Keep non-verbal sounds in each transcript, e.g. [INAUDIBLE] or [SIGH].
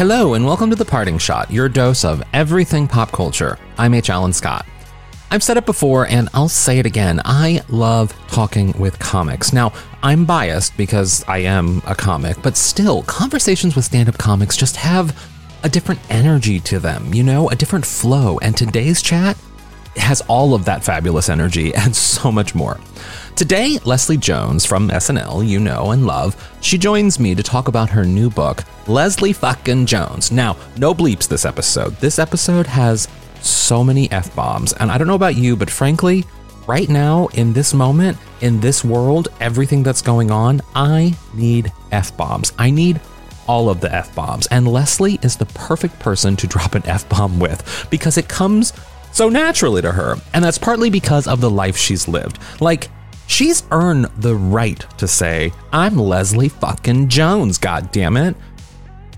Hello, and welcome to The Parting Shot, your dose of everything pop culture. I'm H. Alan Scott. I've said it before, and I'll say it again. I love talking with comics. Now, I'm biased because I am a comic, but still, conversations with stand up comics just have a different energy to them, you know, a different flow. And today's chat has all of that fabulous energy [LAUGHS] and so much more. Today, Leslie Jones from SNL, you know and love, she joins me to talk about her new book, Leslie fucking Jones. Now, no bleeps this episode. This episode has so many F bombs, and I don't know about you, but frankly, right now, in this moment, in this world, everything that's going on, I need F bombs. I need all of the F bombs, and Leslie is the perfect person to drop an F bomb with because it comes so naturally to her, and that's partly because of the life she's lived. Like, She's earned the right to say, I'm Leslie fucking Jones, god damn it.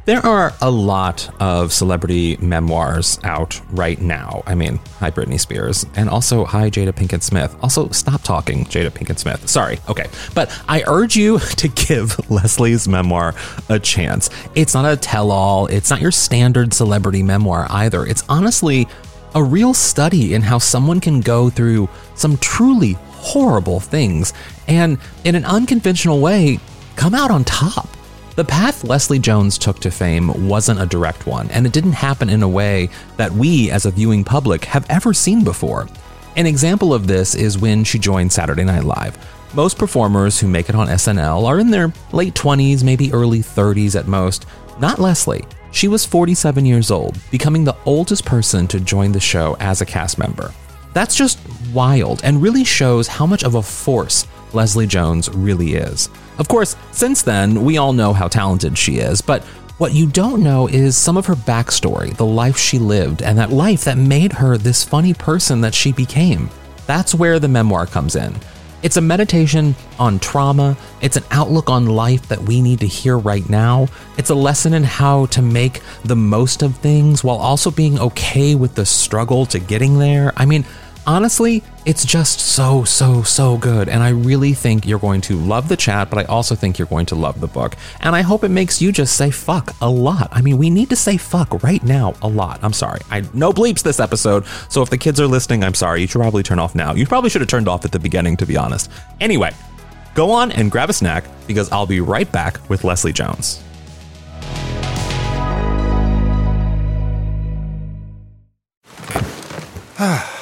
There are a lot of celebrity memoirs out right now. I mean, hi Britney Spears, and also hi Jada Pinkett Smith. Also, stop talking, Jada Pinkett Smith. Sorry, okay. But I urge you [LAUGHS] to give Leslie's memoir a chance. It's not a tell all, it's not your standard celebrity memoir either. It's honestly a real study in how someone can go through some truly horrible things and, in an unconventional way, come out on top. The path Leslie Jones took to fame wasn't a direct one, and it didn't happen in a way that we, as a viewing public, have ever seen before. An example of this is when she joined Saturday Night Live. Most performers who make it on SNL are in their late 20s, maybe early 30s at most. Not Leslie. She was 47 years old, becoming the oldest person to join the show as a cast member. That's just wild and really shows how much of a force Leslie Jones really is. Of course, since then, we all know how talented she is, but what you don't know is some of her backstory, the life she lived, and that life that made her this funny person that she became. That's where the memoir comes in. It's a meditation on trauma. It's an outlook on life that we need to hear right now. It's a lesson in how to make the most of things while also being okay with the struggle to getting there. I mean, honestly, it's just so, so, so good. And I really think you're going to love the chat, but I also think you're going to love the book. And I hope it makes you just say fuck a lot. I mean, we need to say fuck right now a lot. I'm sorry. I no bleeps this episode. So if the kids are listening, I'm sorry. You should probably turn off now. You probably should have turned off at the beginning, to be honest. Anyway, go on and grab a snack because I'll be right back with Leslie Jones. [SIGHS] [SIGHS] [SIGHS]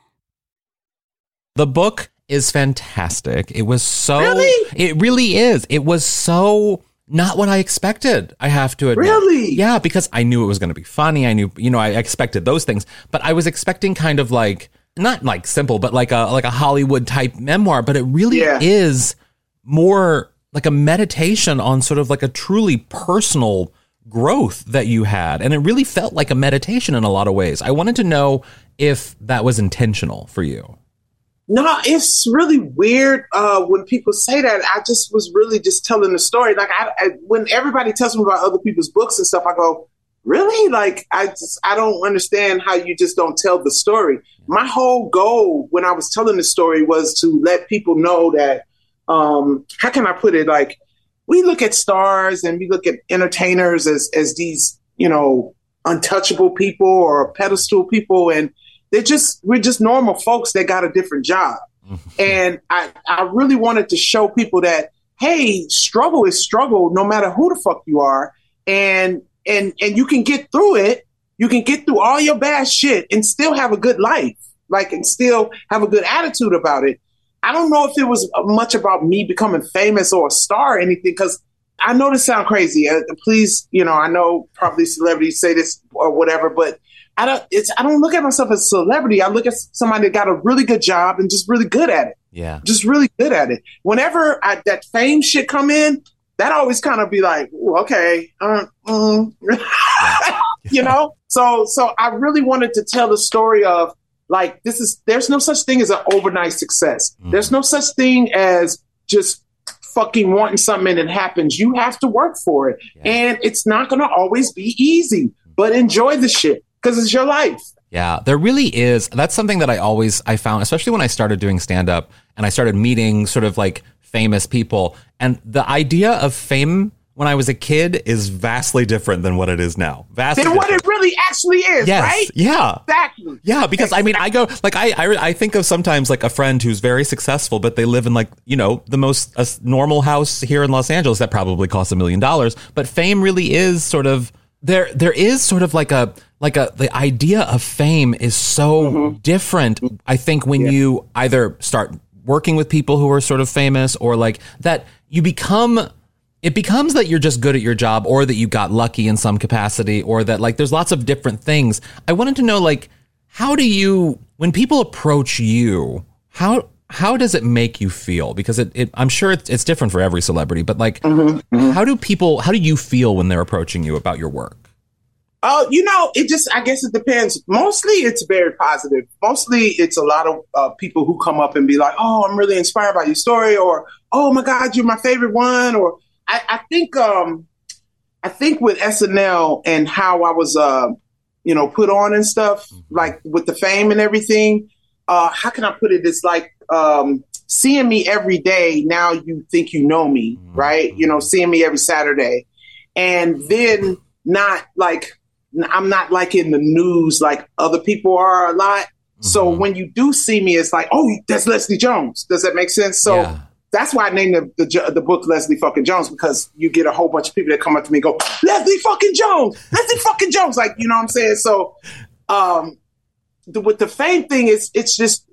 The book is fantastic. It was so Really? it really is. It was so not what I expected. I have to admit. Really? Yeah, because I knew it was going to be funny. I knew, you know, I expected those things, but I was expecting kind of like not like simple, but like a like a Hollywood type memoir, but it really Yeah. is more like a meditation on sort of like a truly personal growth that you had. And it really felt like a meditation in a lot of ways. I wanted to know if that was intentional for you. No, it's really weird uh, when people say that. I just was really just telling the story. Like I, I, when everybody tells me about other people's books and stuff, I go, really? Like I just I don't understand how you just don't tell the story. My whole goal when I was telling the story was to let people know that um, how can I put it? Like we look at stars and we look at entertainers as as these you know untouchable people or pedestal people and they're just we're just normal folks that got a different job. [LAUGHS] and I, I really wanted to show people that hey, struggle is struggle no matter who the fuck you are. And and and you can get through it. You can get through all your bad shit and still have a good life. Like and still have a good attitude about it. I don't know if it was much about me becoming famous or a star or anything because I know this sound crazy. Uh, please, you know, I know probably celebrities say this or whatever, but I don't. It's I don't look at myself as a celebrity. I look at somebody that got a really good job and just really good at it. Yeah, just really good at it. Whenever I, that fame shit come in, that always kind of be like, okay, uh, mm. [LAUGHS] you know. So so I really wanted to tell the story of like this is there's no such thing as an overnight success. Mm. There's no such thing as just fucking wanting something and it happens. You have to work for it. Yeah. And it's not going to always be easy, but enjoy the shit because it's your life. Yeah, there really is. That's something that I always I found, especially when I started doing stand up and I started meeting sort of like famous people and the idea of fame when I was a kid is vastly different than what it is now. Vastly than what it really actually is, yes. right? Yeah. Exactly. Yeah, because I mean, I go like I, I I think of sometimes like a friend who's very successful, but they live in like you know the most a normal house here in Los Angeles that probably costs a million dollars. But fame really is sort of there. There is sort of like a like a the idea of fame is so mm-hmm. different. I think when yeah. you either start working with people who are sort of famous or like that, you become it becomes that you're just good at your job or that you got lucky in some capacity or that like there's lots of different things. I wanted to know like how do you when people approach you, how how does it make you feel? Because it, it I'm sure it's, it's different for every celebrity, but like mm-hmm, mm-hmm. how do people how do you feel when they're approaching you about your work? Oh, uh, you know, it just, I guess it depends. Mostly it's very positive. Mostly it's a lot of uh, people who come up and be like, oh, I'm really inspired by your story, or oh my God, you're my favorite one, or I, I think um, I think with SNL and how I was uh, you know put on and stuff, mm-hmm. like with the fame and everything. Uh, how can I put it? It's like um, seeing me every day. Now you think you know me, mm-hmm. right? You know, seeing me every Saturday, and then not like I'm not like in the news like other people are a lot. Mm-hmm. So when you do see me, it's like, oh, that's Leslie Jones. Does that make sense? So yeah. That's why I named the, the, the book Leslie fucking Jones because you get a whole bunch of people that come up to me and go Leslie fucking Jones, Leslie fucking Jones, like you know what I'm saying. So, um, the, with the fame thing, it's it's just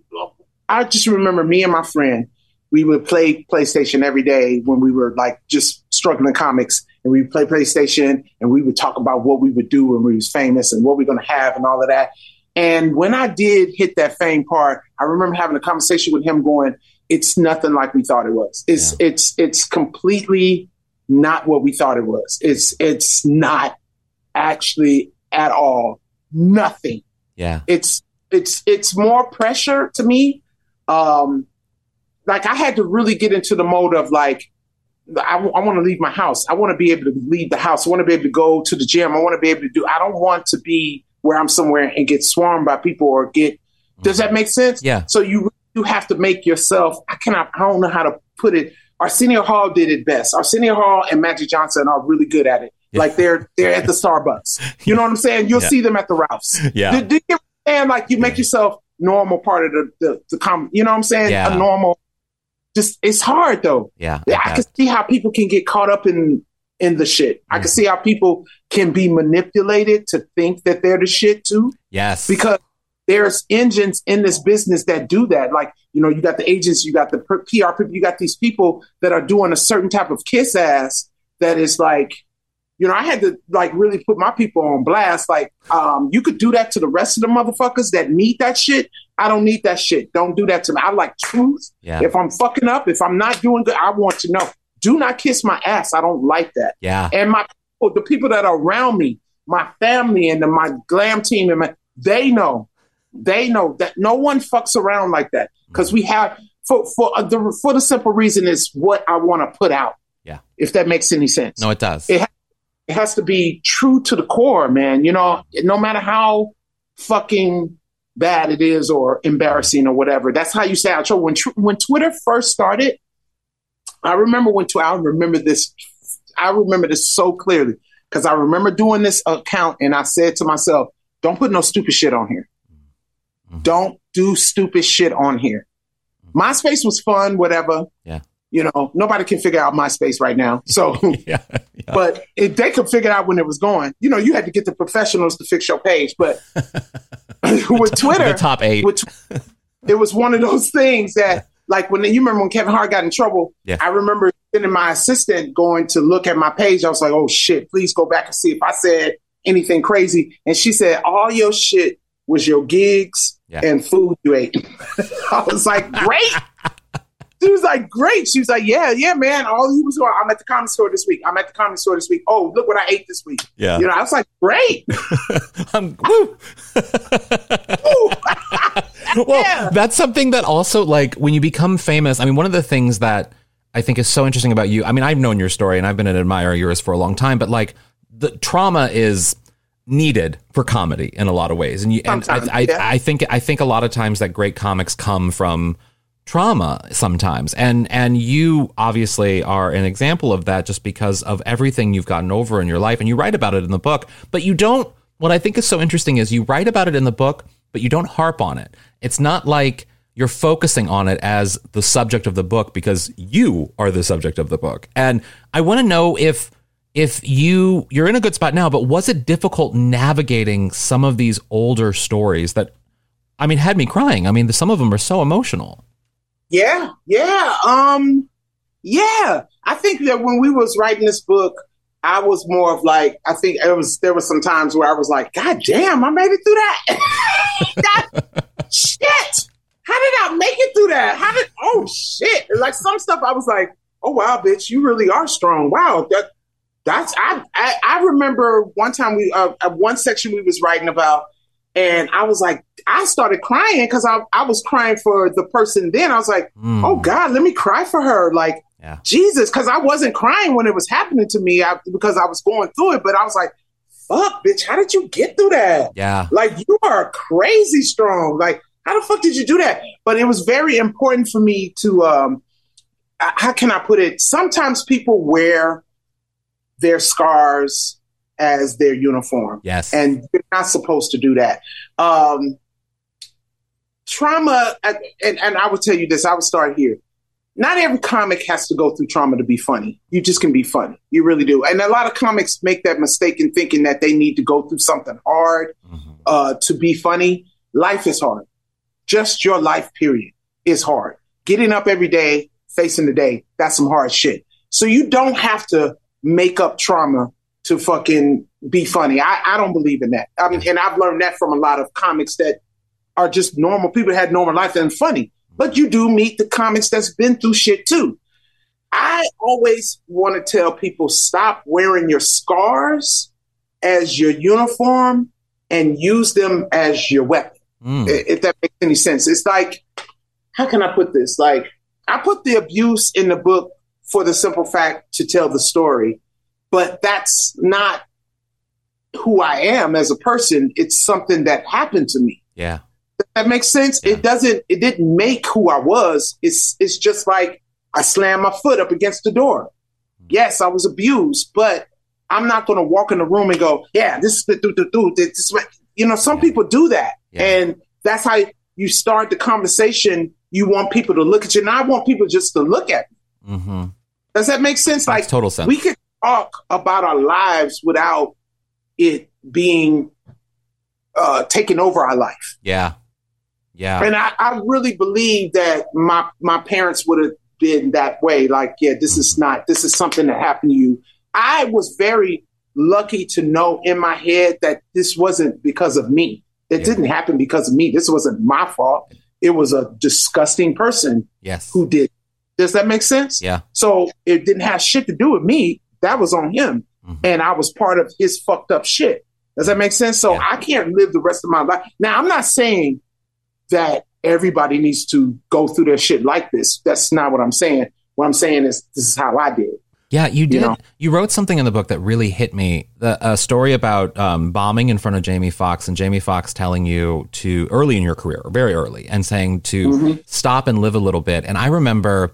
I just remember me and my friend we would play PlayStation every day when we were like just struggling comics, and we play PlayStation and we would talk about what we would do when we was famous and what we are gonna have and all of that. And when I did hit that fame part, I remember having a conversation with him going, it's nothing like we thought it was. It's yeah. it's it's completely not what we thought it was. It's it's not actually at all nothing. Yeah. It's it's it's more pressure to me. Um like I had to really get into the mode of like I, I want to leave my house. I want to be able to leave the house. I want to be able to go to the gym. I want to be able to do. I don't want to be where I'm somewhere and get swarmed by people or get. Does that make sense? Yeah. So you you have to make yourself. I cannot. I don't know how to put it. Arsenio Hall did it best. Arsenio Hall and Magic Johnson are really good at it. Yeah. Like they're they're at the [LAUGHS] Starbucks. You know what I'm saying? You'll yeah. see them at the Ralphs. Yeah. Do, do you understand? Like you make yourself normal part of the the, the com- You know what I'm saying? Yeah. A normal. Just it's hard though. Yeah. Yeah. I can see how people can get caught up in in the shit. Mm-hmm. I can see how people can be manipulated to think that they're the shit too. Yes. Because there's engines in this business that do that. Like, you know, you got the agents, you got the PR people, you got these people that are doing a certain type of kiss ass that is like, you know, I had to like really put my people on blast. Like, um, you could do that to the rest of the motherfuckers that need that shit. I don't need that shit. Don't do that to me. I like truth. Yeah. If I'm fucking up, if I'm not doing good, I want to know. Do not kiss my ass. I don't like that. Yeah. And my the people that are around me, my family and the, my glam team and my, they know they know that no one fucks around like that. because we have for for uh, the for the simple reason is what I want to put out. Yeah. If that makes any sense. No, it does. It, ha- it has to be true to the core, man. You know, no matter how fucking bad it is or embarrassing or whatever. That's how you say outro. When tr- when Twitter first started, I remember when I remember this. I remember this so clearly because I remember doing this account and I said to myself, "Don't put no stupid shit on here. Mm-hmm. Don't do stupid shit on here." Mm-hmm. MySpace was fun, whatever. Yeah. You know, nobody can figure out MySpace right now. So [LAUGHS] yeah. but if they could figure out when it was going, you know, you had to get the professionals to fix your page. But [LAUGHS] with Twitter, top eight. with, it was one of those things that, like, when you remember when Kevin Hart got in trouble, Yeah. I remember sending my assistant going to look at my page. I was like, oh shit, please go back and see if I said anything crazy. And she said, all your shit was your gigs Yeah. and food you ate. [LAUGHS] I was like, great. She was like, great. She was like, yeah, yeah, man. All he was going, I'm at the comedy store this week. I'm at the comedy store this week. Oh, look what I ate this week. Yeah. You know, I was like, great. [LAUGHS] Um, woo. Ooh. [LAUGHS] well, Yeah. that's something that also like when you become famous. I mean, one of the things that I think is so interesting about you. I mean, I've known your story and I've been an admirer of yours for a long time, but like the trauma is needed for comedy in a lot of ways, and you and I, I, yeah. I think I think a lot of times that great comics come from trauma sometimes. And and you obviously are an example of that just because of everything you've gotten over in your life. And you write about it in the book but you don't what i think is so interesting is you write about it in the book but you don't harp on it. It's not like you're focusing on it as the subject of the book because you are the subject of the book. And i want to know if if you you're in a good spot now but was it difficult navigating some of these older stories that i mean had me crying. I mean some of them are so emotional Yeah, yeah. Um yeah. I think that when we was writing this book, I was more of like I think it was there was some times where I was like, God damn, I made it through that. [LAUGHS] Shit. How did I make it through that? How did oh shit. Like some stuff I was like, oh wow, bitch, you really are strong. Wow. That that's I I, I remember one time we uh, uh, one section we was writing about and I was like, I started crying because I, I was crying for the person then. I was like, Mm. oh God, let me cry for her. Like, Yeah. Jesus, because I wasn't crying when it was happening to me I, because I was going through it. But I was like, fuck, bitch, how did you get through that? Yeah. Like, you are crazy strong. Like, how the fuck did you do that? But it was very important for me to, um, how can I put it? Sometimes people wear their scars as their uniform Yes. and you're not supposed to do that. Um, trauma, and, and I will tell you this, I will start here. Not every comic has to go through trauma to be funny. You just can be funny. You really do. And a lot of comics make that mistake in thinking that they need to go through something hard uh, to be funny. Life is hard. Just your life, period, is hard. Getting up every day, facing the day, that's some hard shit. So you don't have to make up trauma to fucking be funny. I, I don't believe in that. I mean, and I've learned that from a lot of comics that are just normal people that had normal life and funny. But you do meet the comics that's been through shit too. I always want to tell people stop wearing your scars as your uniform and use them as your weapon. Mm. If that makes any sense. It's like, how can I put this? Like, I put the abuse in the book for the simple fact to tell the story, but that's not who I am as a person. It's something that happened to me. Yeah. That makes sense. It doesn't. It didn't make who I was. It's. It's just like I slammed my foot up against the door. Yes, I was abused, but I'm not going to walk in the room and go, "Yeah, this is the do do do." This, is you know, some people do that, Yeah. and that's how you start the conversation. You want people to look at you, and I want people just to look at me. Mm-hmm. Does that make sense? Like total sense. we could talk about our lives without it being uh, taking over our life. Yeah. Yeah. And I, I really believe that my my parents would have been that way. Like, yeah, this is not this is something that happened to you. I was very lucky to know in my head that this wasn't because of me. It Yeah. didn't happen because of me. This wasn't my fault. It was a disgusting person yes. who did. Does that make sense? Yeah. So it didn't have shit to do with me. That was on him. Mhm. And I was part of his fucked up shit. Does that make sense? So Yeah. I can't live the rest of my life. Now, I'm not saying that everybody needs to go through their shit like this. That's not what I'm saying. What I'm saying is this is how I did. Yeah, you did. You, know? you, wrote something in the book that really hit me. The, a story about um, bombing in front of Jamie Foxx and Jamie Foxx telling you to early in your career, very early, and saying to mm-hmm. stop and live a little bit. And I remember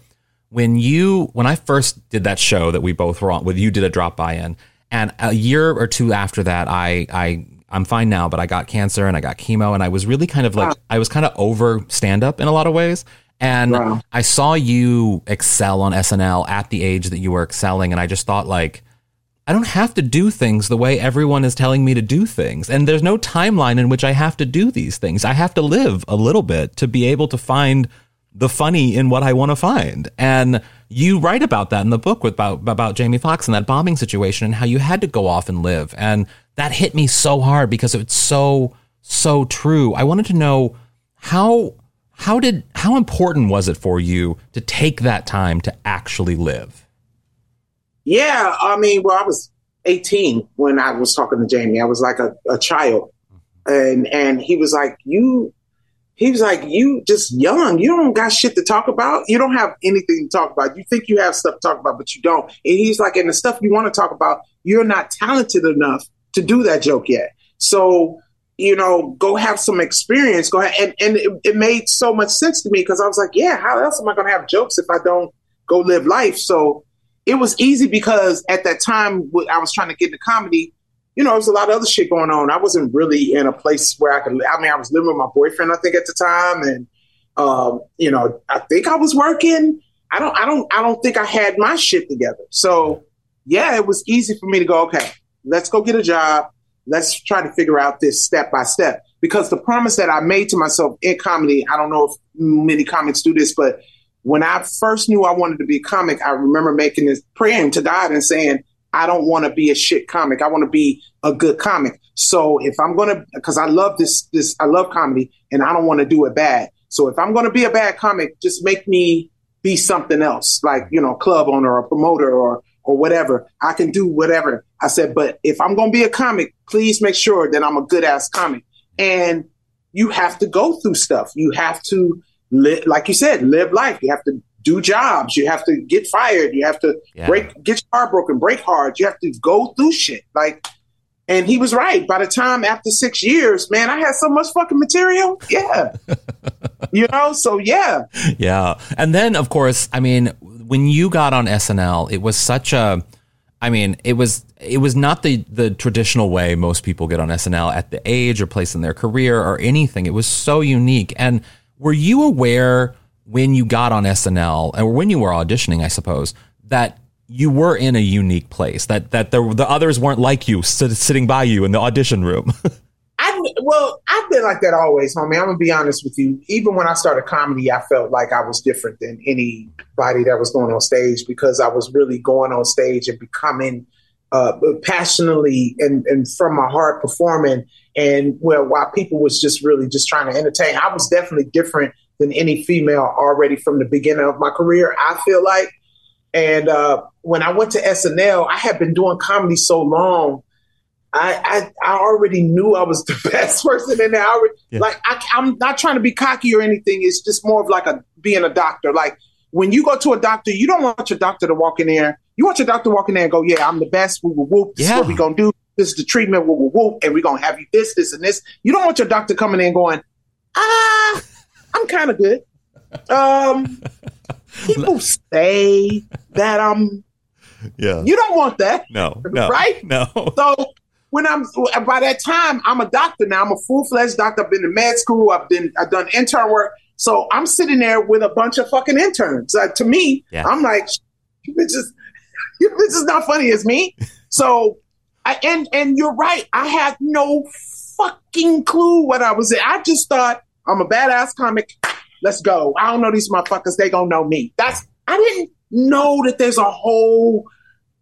when you when I first did that show that we both were on, with you did a drop by in, and a year or two after that, I I I'm fine now, but I got cancer and I got chemo, and I was really kind of like I was kind of over stand up in a lot of ways. And wow. I saw you excel on SNL at the age that you were excelling. And I just thought, like, I don't have to do things the way everyone is telling me to do things. And there's no timeline in which I have to do these things. I have to live a little bit to be able to find the funny in what I want to find. And you write about that in the book with, about, about Jamie Foxx and that bombing situation and how you had to go off and live. And that hit me so hard because it's so, so true. I wanted to know how how did how important was it for you to take that time to actually live? Yeah, I mean, well, I was 18 when I was talking to Jamie. I was like a, a child. And and he was like, You he was like, You just young. You don't got shit to talk about. You don't have anything to talk about. You think you have stuff to talk about, but you don't. And he's like, and the stuff you want to talk about, you're not talented enough to do that joke yet. So you know, go have some experience. Go ahead. And, and it, it made so much sense to me because I was like, yeah, how else am I going to have jokes if I don't go live life? So it was easy because at that time I was trying to get into comedy. You know, there was a lot of other shit going on. I wasn't really in a place where I could. I mean, I was living with my boyfriend, I think, at the time, and um, you know, I think I was working. I don't, I don't, I don't think I had my shit together. So, yeah, it was easy for me to go. Okay, let's go get a job let's try to figure out this step by step. Because the promise that I made to myself in comedy, I don't know if many comics do this, but when I first knew I wanted to be a comic, I remember making this praying to God and saying, I don't want to be a shit comic. I want to be a good comic. So if I'm to, because I love this, this, I love comedy and I don't want to do it bad. So if I'm to be a bad comic, just make me be something else, like, you know, club owner or promoter or or whatever. I can do whatever. I said, but if I'm going to be a comic, please make sure that I'm a good ass comic. And you have to go through stuff. You have to, live, like you said, live life. You have to do jobs. You have to get fired. You have to yeah. break, get your heart broken, break hard. You have to go through shit. Like, and he was right. By the time after six years, man, I had so much fucking material. Yeah. [LAUGHS] you know, so yeah. Yeah. And then, of course, I mean, when you got on SNL, it was such a I mean, it was it was not the the traditional way most people get on SNL at the age or place in their career or anything. It was so unique. And were you aware when you got on SNL or when you were auditioning, I suppose, that you were in a unique place that that the, the others weren't like you sitting by you in the audition room. [LAUGHS] Well, I've been like that always, homie. I'm gonna be honest with you. Even when I started comedy, I felt like I was different than anybody that was going on stage because I was really going on stage and becoming uh, passionately and, and from my heart performing. And well, while people was just really just trying to entertain, I was definitely different than any female already from the beginning of my career. I feel like, and uh, when I went to SNL, I had been doing comedy so long I, I, I already knew I was the [LAUGHS] best person in there. I yeah. Like I, I'm not trying to be cocky or anything. It's just more of like a being a doctor. Like when you go to a doctor, you don't want your doctor to walk in there. You want your doctor to walk in there and go, "Yeah, I'm the best. We will whoop. This yeah. is what we gonna do. This is the treatment. We will whoop, and we're gonna have you this, this, and this." You don't want your doctor coming in going, "Ah, I'm kind of good." Um, [LAUGHS] people say that I'm. Yeah. You don't want that. No. no right? No. So when I'm by that time, I'm a doctor now. I'm a full fledged doctor. I've been to med school. I've been I've done intern work. So I'm sitting there with a bunch of fucking interns. Uh, to me, yeah. I'm like, this is this is not funny as me. So, I, and and you're right. I had no fucking clue what I was in. I just thought I'm a badass comic. Let's go. I don't know these motherfuckers. They gonna know me. That's I didn't know that there's a whole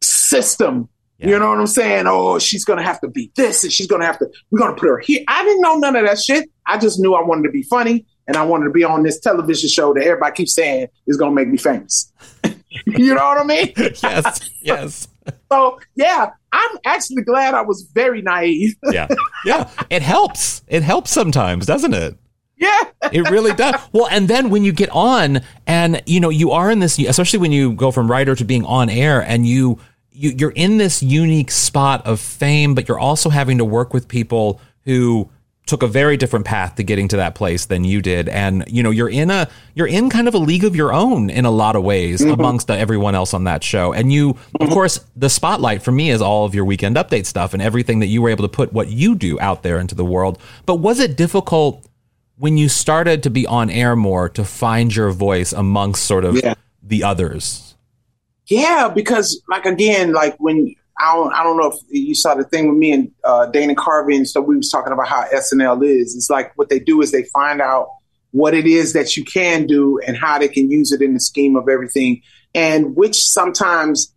system yeah. You know what I'm saying? Oh, she's gonna have to be this, and she's gonna have to. We're gonna put her here. I didn't know none of that shit. I just knew I wanted to be funny, and I wanted to be on this television show that everybody keeps saying is gonna make me famous. [LAUGHS] you know what I mean? [LAUGHS] yes. Yes. so yeah, I'm actually glad I was very naive. yeah. [LAUGHS] Yeah. It helps. It helps sometimes, doesn't it? Yeah. it really does. Well, and then when you get on and you know, you are in this especially when you go from writer to being on air and you, you you're in this unique spot of fame, but you're also having to work with people who took a very different path to getting to that place than you did and you know you're in a you're in kind of a league of your own in a lot of ways mm-hmm. amongst everyone else on that show and you mm-hmm. of course the spotlight for me is all of your weekend update stuff and everything that you were able to put what you do out there into the world but was it difficult when you started to be on air more to find your voice amongst sort of yeah. the others yeah because like again like when I don't, I don't know if you saw the thing with me and uh, Dana Carvey and stuff. We was talking about how SNL is. It's like what they do is they find out what it is that you can do and how they can use it in the scheme of everything, and which sometimes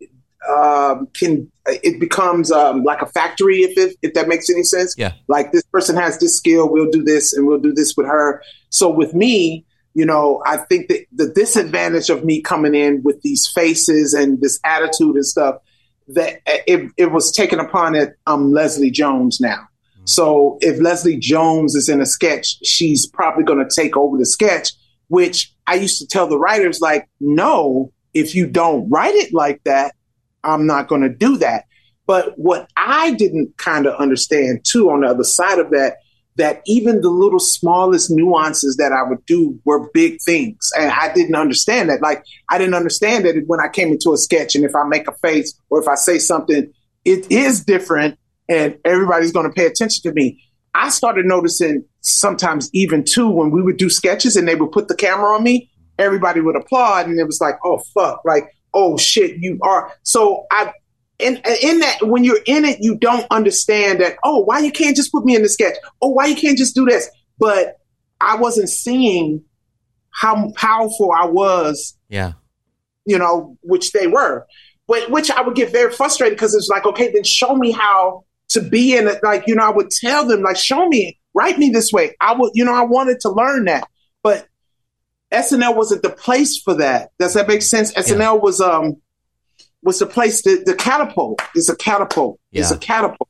um, can it becomes um, like a factory if it, if that makes any sense. Yeah, like this person has this skill, we'll do this, and we'll do this with her. So with me, you know, I think that the disadvantage of me coming in with these faces and this attitude and stuff that it, it was taken upon it. I'm Leslie Jones now. Mm-hmm. So if Leslie Jones is in a sketch, she's probably going to take over the sketch, which I used to tell the writers, like, no, if you don't write it like that, I'm not going to do that. But what I didn't kind of understand too on the other side of that that even the little smallest nuances that I would do were big things. And I didn't understand that. Like, I didn't understand that when I came into a sketch and if I make a face or if I say something, it is different and everybody's going to pay attention to me. I started noticing sometimes even too when we would do sketches and they would put the camera on me, everybody would applaud and it was like, oh fuck, like, oh shit, you are. So I in in that when you're in it, you don't understand that. Oh, why you can't just put me in the sketch? Oh, why you can't just do this? But I wasn't seeing how powerful I was. Yeah, you know, which they were, but which I would get very frustrated because it's like, okay, then show me how to be in it. Like, you know, I would tell them, like, show me, write me this way. I would, you know, I wanted to learn that, but SNL wasn't the place for that. Does that make sense? Yeah. SNL was um was the place the, the catapult is a catapult. Yeah. It's a catapult.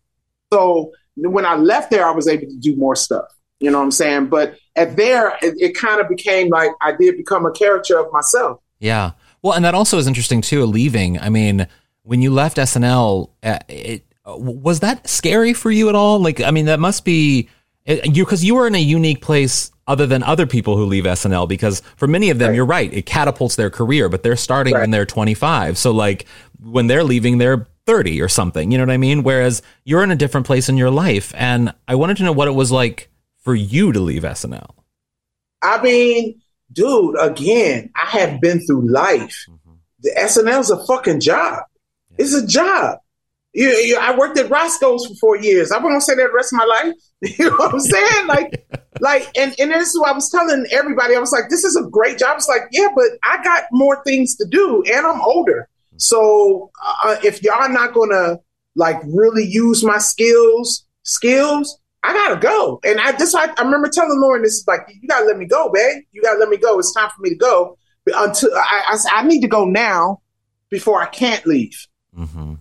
So when I left there, I was able to do more stuff. You know what I'm saying? But at there, it, it kind of became like I did become a character of myself. Yeah. Well, and that also is interesting too. Leaving. I mean, when you left SNL, uh, it, was that scary for you at all? Like, I mean, that must be you because you were in a unique place other than other people who leave SNL because for many of them, right. you're right, it catapults their career, but they're starting right. when they're 25. So like when they're leaving, they're 30 or something. You know what I mean? Whereas you're in a different place in your life. And I wanted to know what it was like for you to leave SNL. I mean, dude, again, I have been through life. Mm-hmm. The SNL's a fucking job. It's a job. You, you, I worked at Roscoe's for four years. I'm gonna say that the rest of my life. [LAUGHS] you know what I'm saying? Like, like, and and this is what I was telling everybody. I was like, this is a great job. It's like, yeah, but I got more things to do, and I'm older. So uh, if y'all not gonna like really use my skills, skills, I gotta go. And I just I, I remember telling Lorne, this is like, you gotta let me go, babe. You gotta let me go. It's time for me to go. Until I, I, I need to go now before I can't leave. Mm-hmm.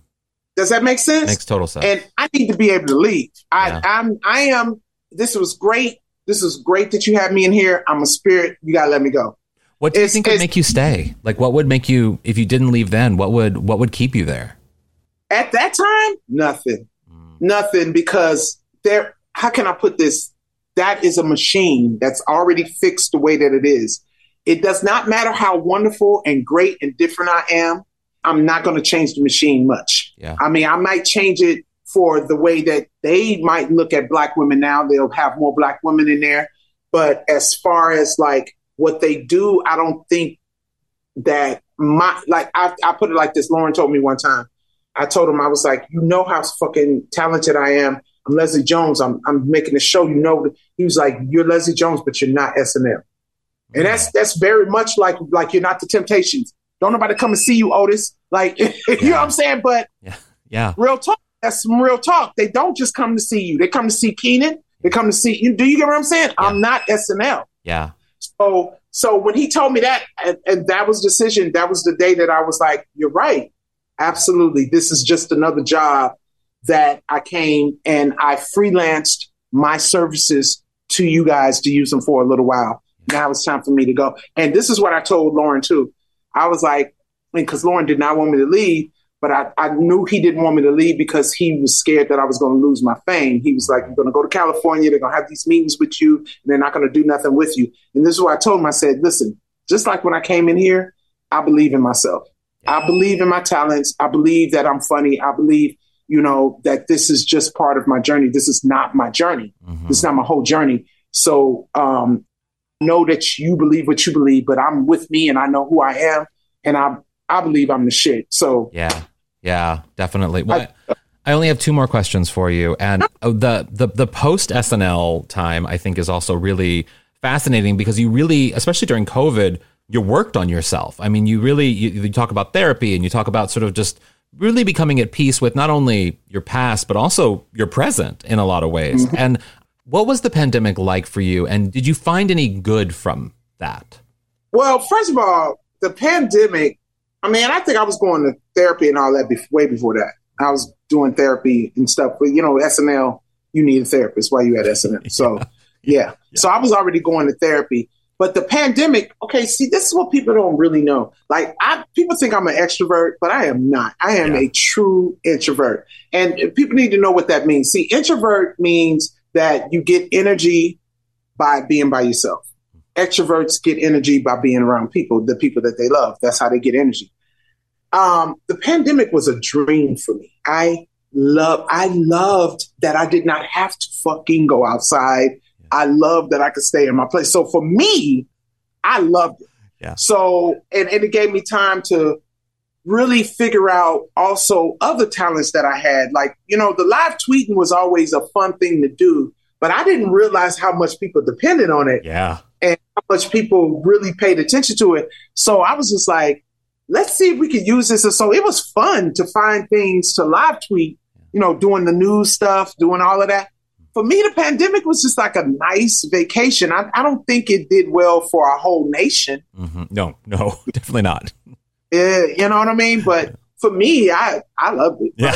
Does that make sense? Makes total sense. And I need to be able to leave. I, yeah. I'm I am. This was great. This is great that you have me in here. I'm a spirit. You gotta let me go. What do you think would make you stay? Like, what would make you, if you didn't leave then, what would what would keep you there? At that time, nothing, mm. nothing, because there. How can I put this? That is a machine that's already fixed the way that it is. It does not matter how wonderful and great and different I am. I'm not going to change the machine much. Yeah. I mean, I might change it for the way that they might look at black women now. They'll have more black women in there. But as far as like what they do, I don't think that my like I, I put it like this. Lorne told me one time. I told him I was like, you know how fucking talented I am. I'm Leslie Jones. I'm I'm making a show. You know, he was like, you're Leslie Jones, but you're not SNL. And mm. that's that's very much like like you're not the Temptations. Don't nobody come and see you, Otis. Like [LAUGHS] you know what I'm saying? But yeah, yeah, real talk. That's some real talk. They don't just come to see you. They come to see Kenan. They come to see you. Do you get what I'm saying? Yeah. I'm not SNL. Yeah. So so when he told me that, and, and that was decision, that was the day that I was like, you're right. Absolutely. This is just another job that I came and I freelanced my services to you guys to use them for a little while. Now it's time for me to go. And this is what I told Lorne too. I was like, because Lorne did not want me to leave, but I, I knew he didn't want me to leave because he was scared that I was going to lose my fame. He was like, You're going to go to California. They're going to have these meetings with you, and they're not going to do nothing with you. And this is what I told him. I said, Listen, just like when I came in here, I believe in myself. I believe in my talents. I believe that I'm funny. I believe, you know, that this is just part of my journey. This is not my journey. Mm-hmm. This is not my whole journey. So um, know that you believe what you believe, but I'm with me and I know who I am and I I believe I'm the shit. So yeah, yeah, definitely. Well, I, I only have two more questions for you, and oh, the the the post SNL time I think is also really fascinating because you really, especially during COVID, you worked on yourself. I mean, you really you, you talk about therapy and you talk about sort of just really becoming at peace with not only your past but also your present in a lot of ways. Mm-hmm. And what was the pandemic like for you? And did you find any good from that? Well, first of all, the pandemic, I mean, I think I was going to therapy and all that before, way before that. I was doing therapy and stuff, but you know, SNL, you need a therapist while you at SNL. [LAUGHS] So, yeah. yeah. So I was already going to therapy. But the pandemic, okay, see, this is what people don't really know. Like, I people think I'm an extrovert, but I am not. I am yeah. a true introvert, and people need to know what that means. See, introvert means that you get energy by being by yourself. Extroverts get energy by being around people, the people that they love. That's how they get energy. Um, the pandemic was a dream for me. I love, I loved that I did not have to fucking go outside. I loved that I could stay in my place. So for me, I loved it. Yeah. So, and, and it gave me time to really figure out also other talents that I had. Like, you know, the live tweeting was always a fun thing to do, but I didn't realize how much people depended on it. Yeah. And how much people really paid attention to it. So I was just like, let's see if we could use this. And so it was fun to find things to live tweet, you know, doing the news stuff, doing all of that. For me, the pandemic was just like a nice vacation. I, I don't think it did well for our whole nation. Mm-hmm. No, no, [LAUGHS] definitely not. Yeah, you know what I mean? But for me, I I loved it. Yeah.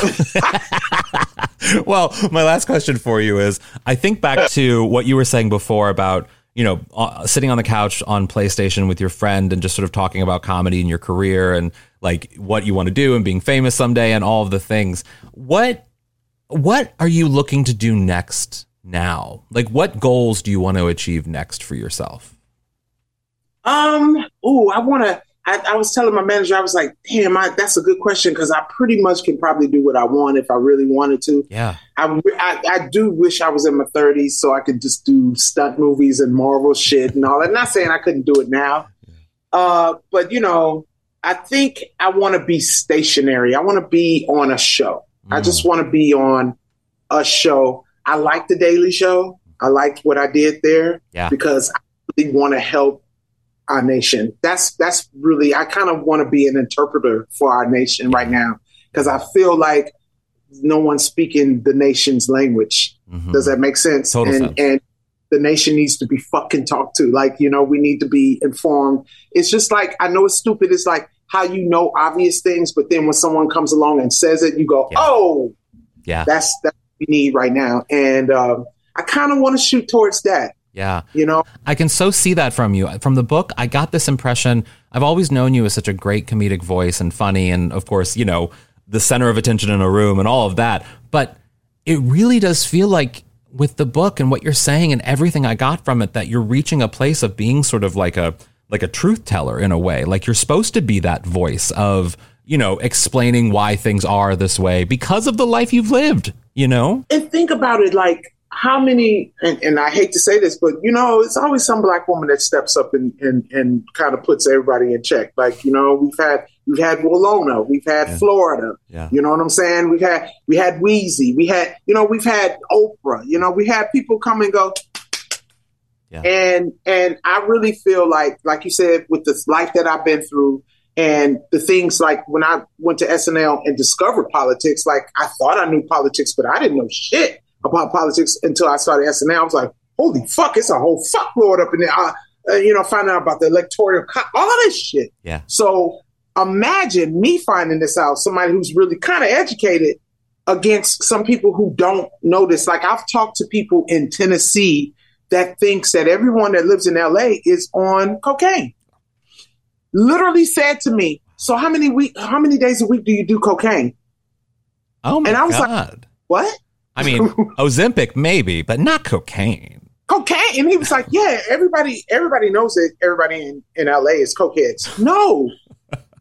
[LAUGHS] [LAUGHS] well, my last question for you is I think back to what you were saying before about you know uh, sitting on the couch on PlayStation with your friend and just sort of talking about comedy and your career and like what you want to do and being famous someday and all of the things. What what are you looking to do next now? Like what goals do you want to achieve next for yourself? Um, oh, I want to I, I, was telling my manager, I was like, damn, I, that's a good question because I pretty much can probably do what I want if I really wanted to. Yeah. I, I, I, do wish I was in my 30s so I could just do stunt movies and Marvel shit and all that. Not saying I couldn't do it now. Uh, but, you know, I think I want to be stationary. I want to be on a show. Mm. I just want to be on a show. I like The Daily Show. I liked what I did there yeah. because I really want to help our nation. That's that's really I kind of want to be an interpreter for our nation right now because I feel like no one's speaking the nation's language. Mm-hmm. Does that make sense? Total and sense. and the nation needs to be fucking talked to. Like, you know, we need to be informed. It's just like I know it's stupid. It's like how you know obvious things, but then when someone comes along and says it, you go, yeah. "Oh, yeah, that's that we need right now." And um, I kind of want to shoot towards that. Yeah. You know, I can so see that from you. From the book, I got this impression. I've always known you as such a great comedic voice and funny, and of course, you know, the center of attention in a room and all of that. But it really does feel like with the book and what you're saying and everything I got from it that you're reaching a place of being sort of like a like a truth teller in a way. Like you're supposed to be that voice of, you know, explaining why things are this way because of the life you've lived, you know? And think about it like how many and, and, I hate to say this, but you know, it's always some black woman that steps up and, and, and kind of puts everybody in check. Like, you know, we've had we've had Willona, we've had yeah. Florida. Yeah. You know what I'm saying? We've had we had Weezy, we had you know, we've had Oprah, you know, we had people come and go. Yeah. And and I really feel like, like you said, with this life that I've been through and the things like when I went to SNL and discovered politics, like I thought I knew politics, but I didn't know shit about politics until I started SNL. I was like, holy fuck, it's a whole fuckload up in there. Uh, uh, you know, finding out about the electoral, co- all this shit. Yeah. So imagine me finding this out, somebody who's really kind of educated against some people who don't know this. Like I've talked to people in Tennessee that thinks that everyone that lives in LA is on cocaine. Literally said to me, "So how many week how many days a week do you do cocaine?" Oh my And I was like- god. What? I mean, [LAUGHS] Ozempic maybe, but not cocaine. Cocaine? And he was like, "Yeah, everybody everybody knows that everybody in, in LA is cokeheads." No. [LAUGHS]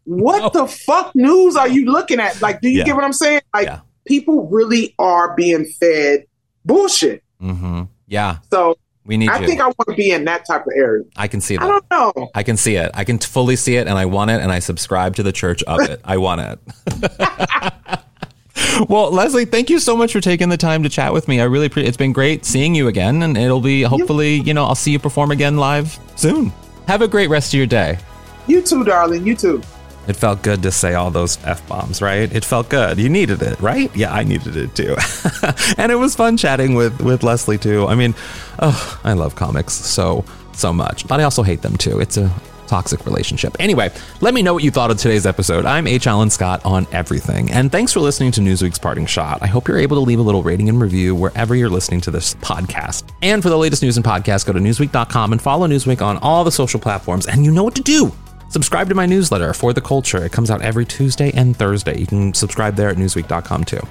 What the fuck news are you looking at? Like, do you Yeah. get what I'm saying? Like, Yeah. people really are being fed bullshit. hmm Yeah, So we need I you. think I want to be in that type of area. I can see that. I don't know. I can see it. I can fully see it, and I want it, and I subscribe to the church of it. I want it. [LAUGHS] well, Leslie, thank you so much for taking the time to chat with me. I really appreciate. It's been great seeing you again, and it'll be hopefully, you know, I'll see you perform again live soon. Have a great rest of your day. You too, darling. You too. It felt good to say all those f bombs, right? It felt good. You needed it, right? Yeah, I needed it too. [LAUGHS] and it was fun chatting with with Leslie too. I mean, oh, I love comics so so much, but I also hate them too. It's a toxic relationship. Anyway, let me know what you thought of today's episode. I'm H. Alan Scott on everything, and thanks for listening to Newsweek's Parting Shot. I hope you're able to leave a little rating and review wherever you're listening to this podcast. And for the latest news and podcasts, go to newsweek.com and follow Newsweek on all the social platforms. And you know what to do. Subscribe to my newsletter for the culture. It comes out every Tuesday and Thursday. You can subscribe there at newsweek.com too.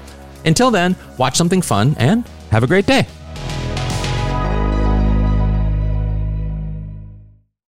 Until then, watch something fun and have a great day.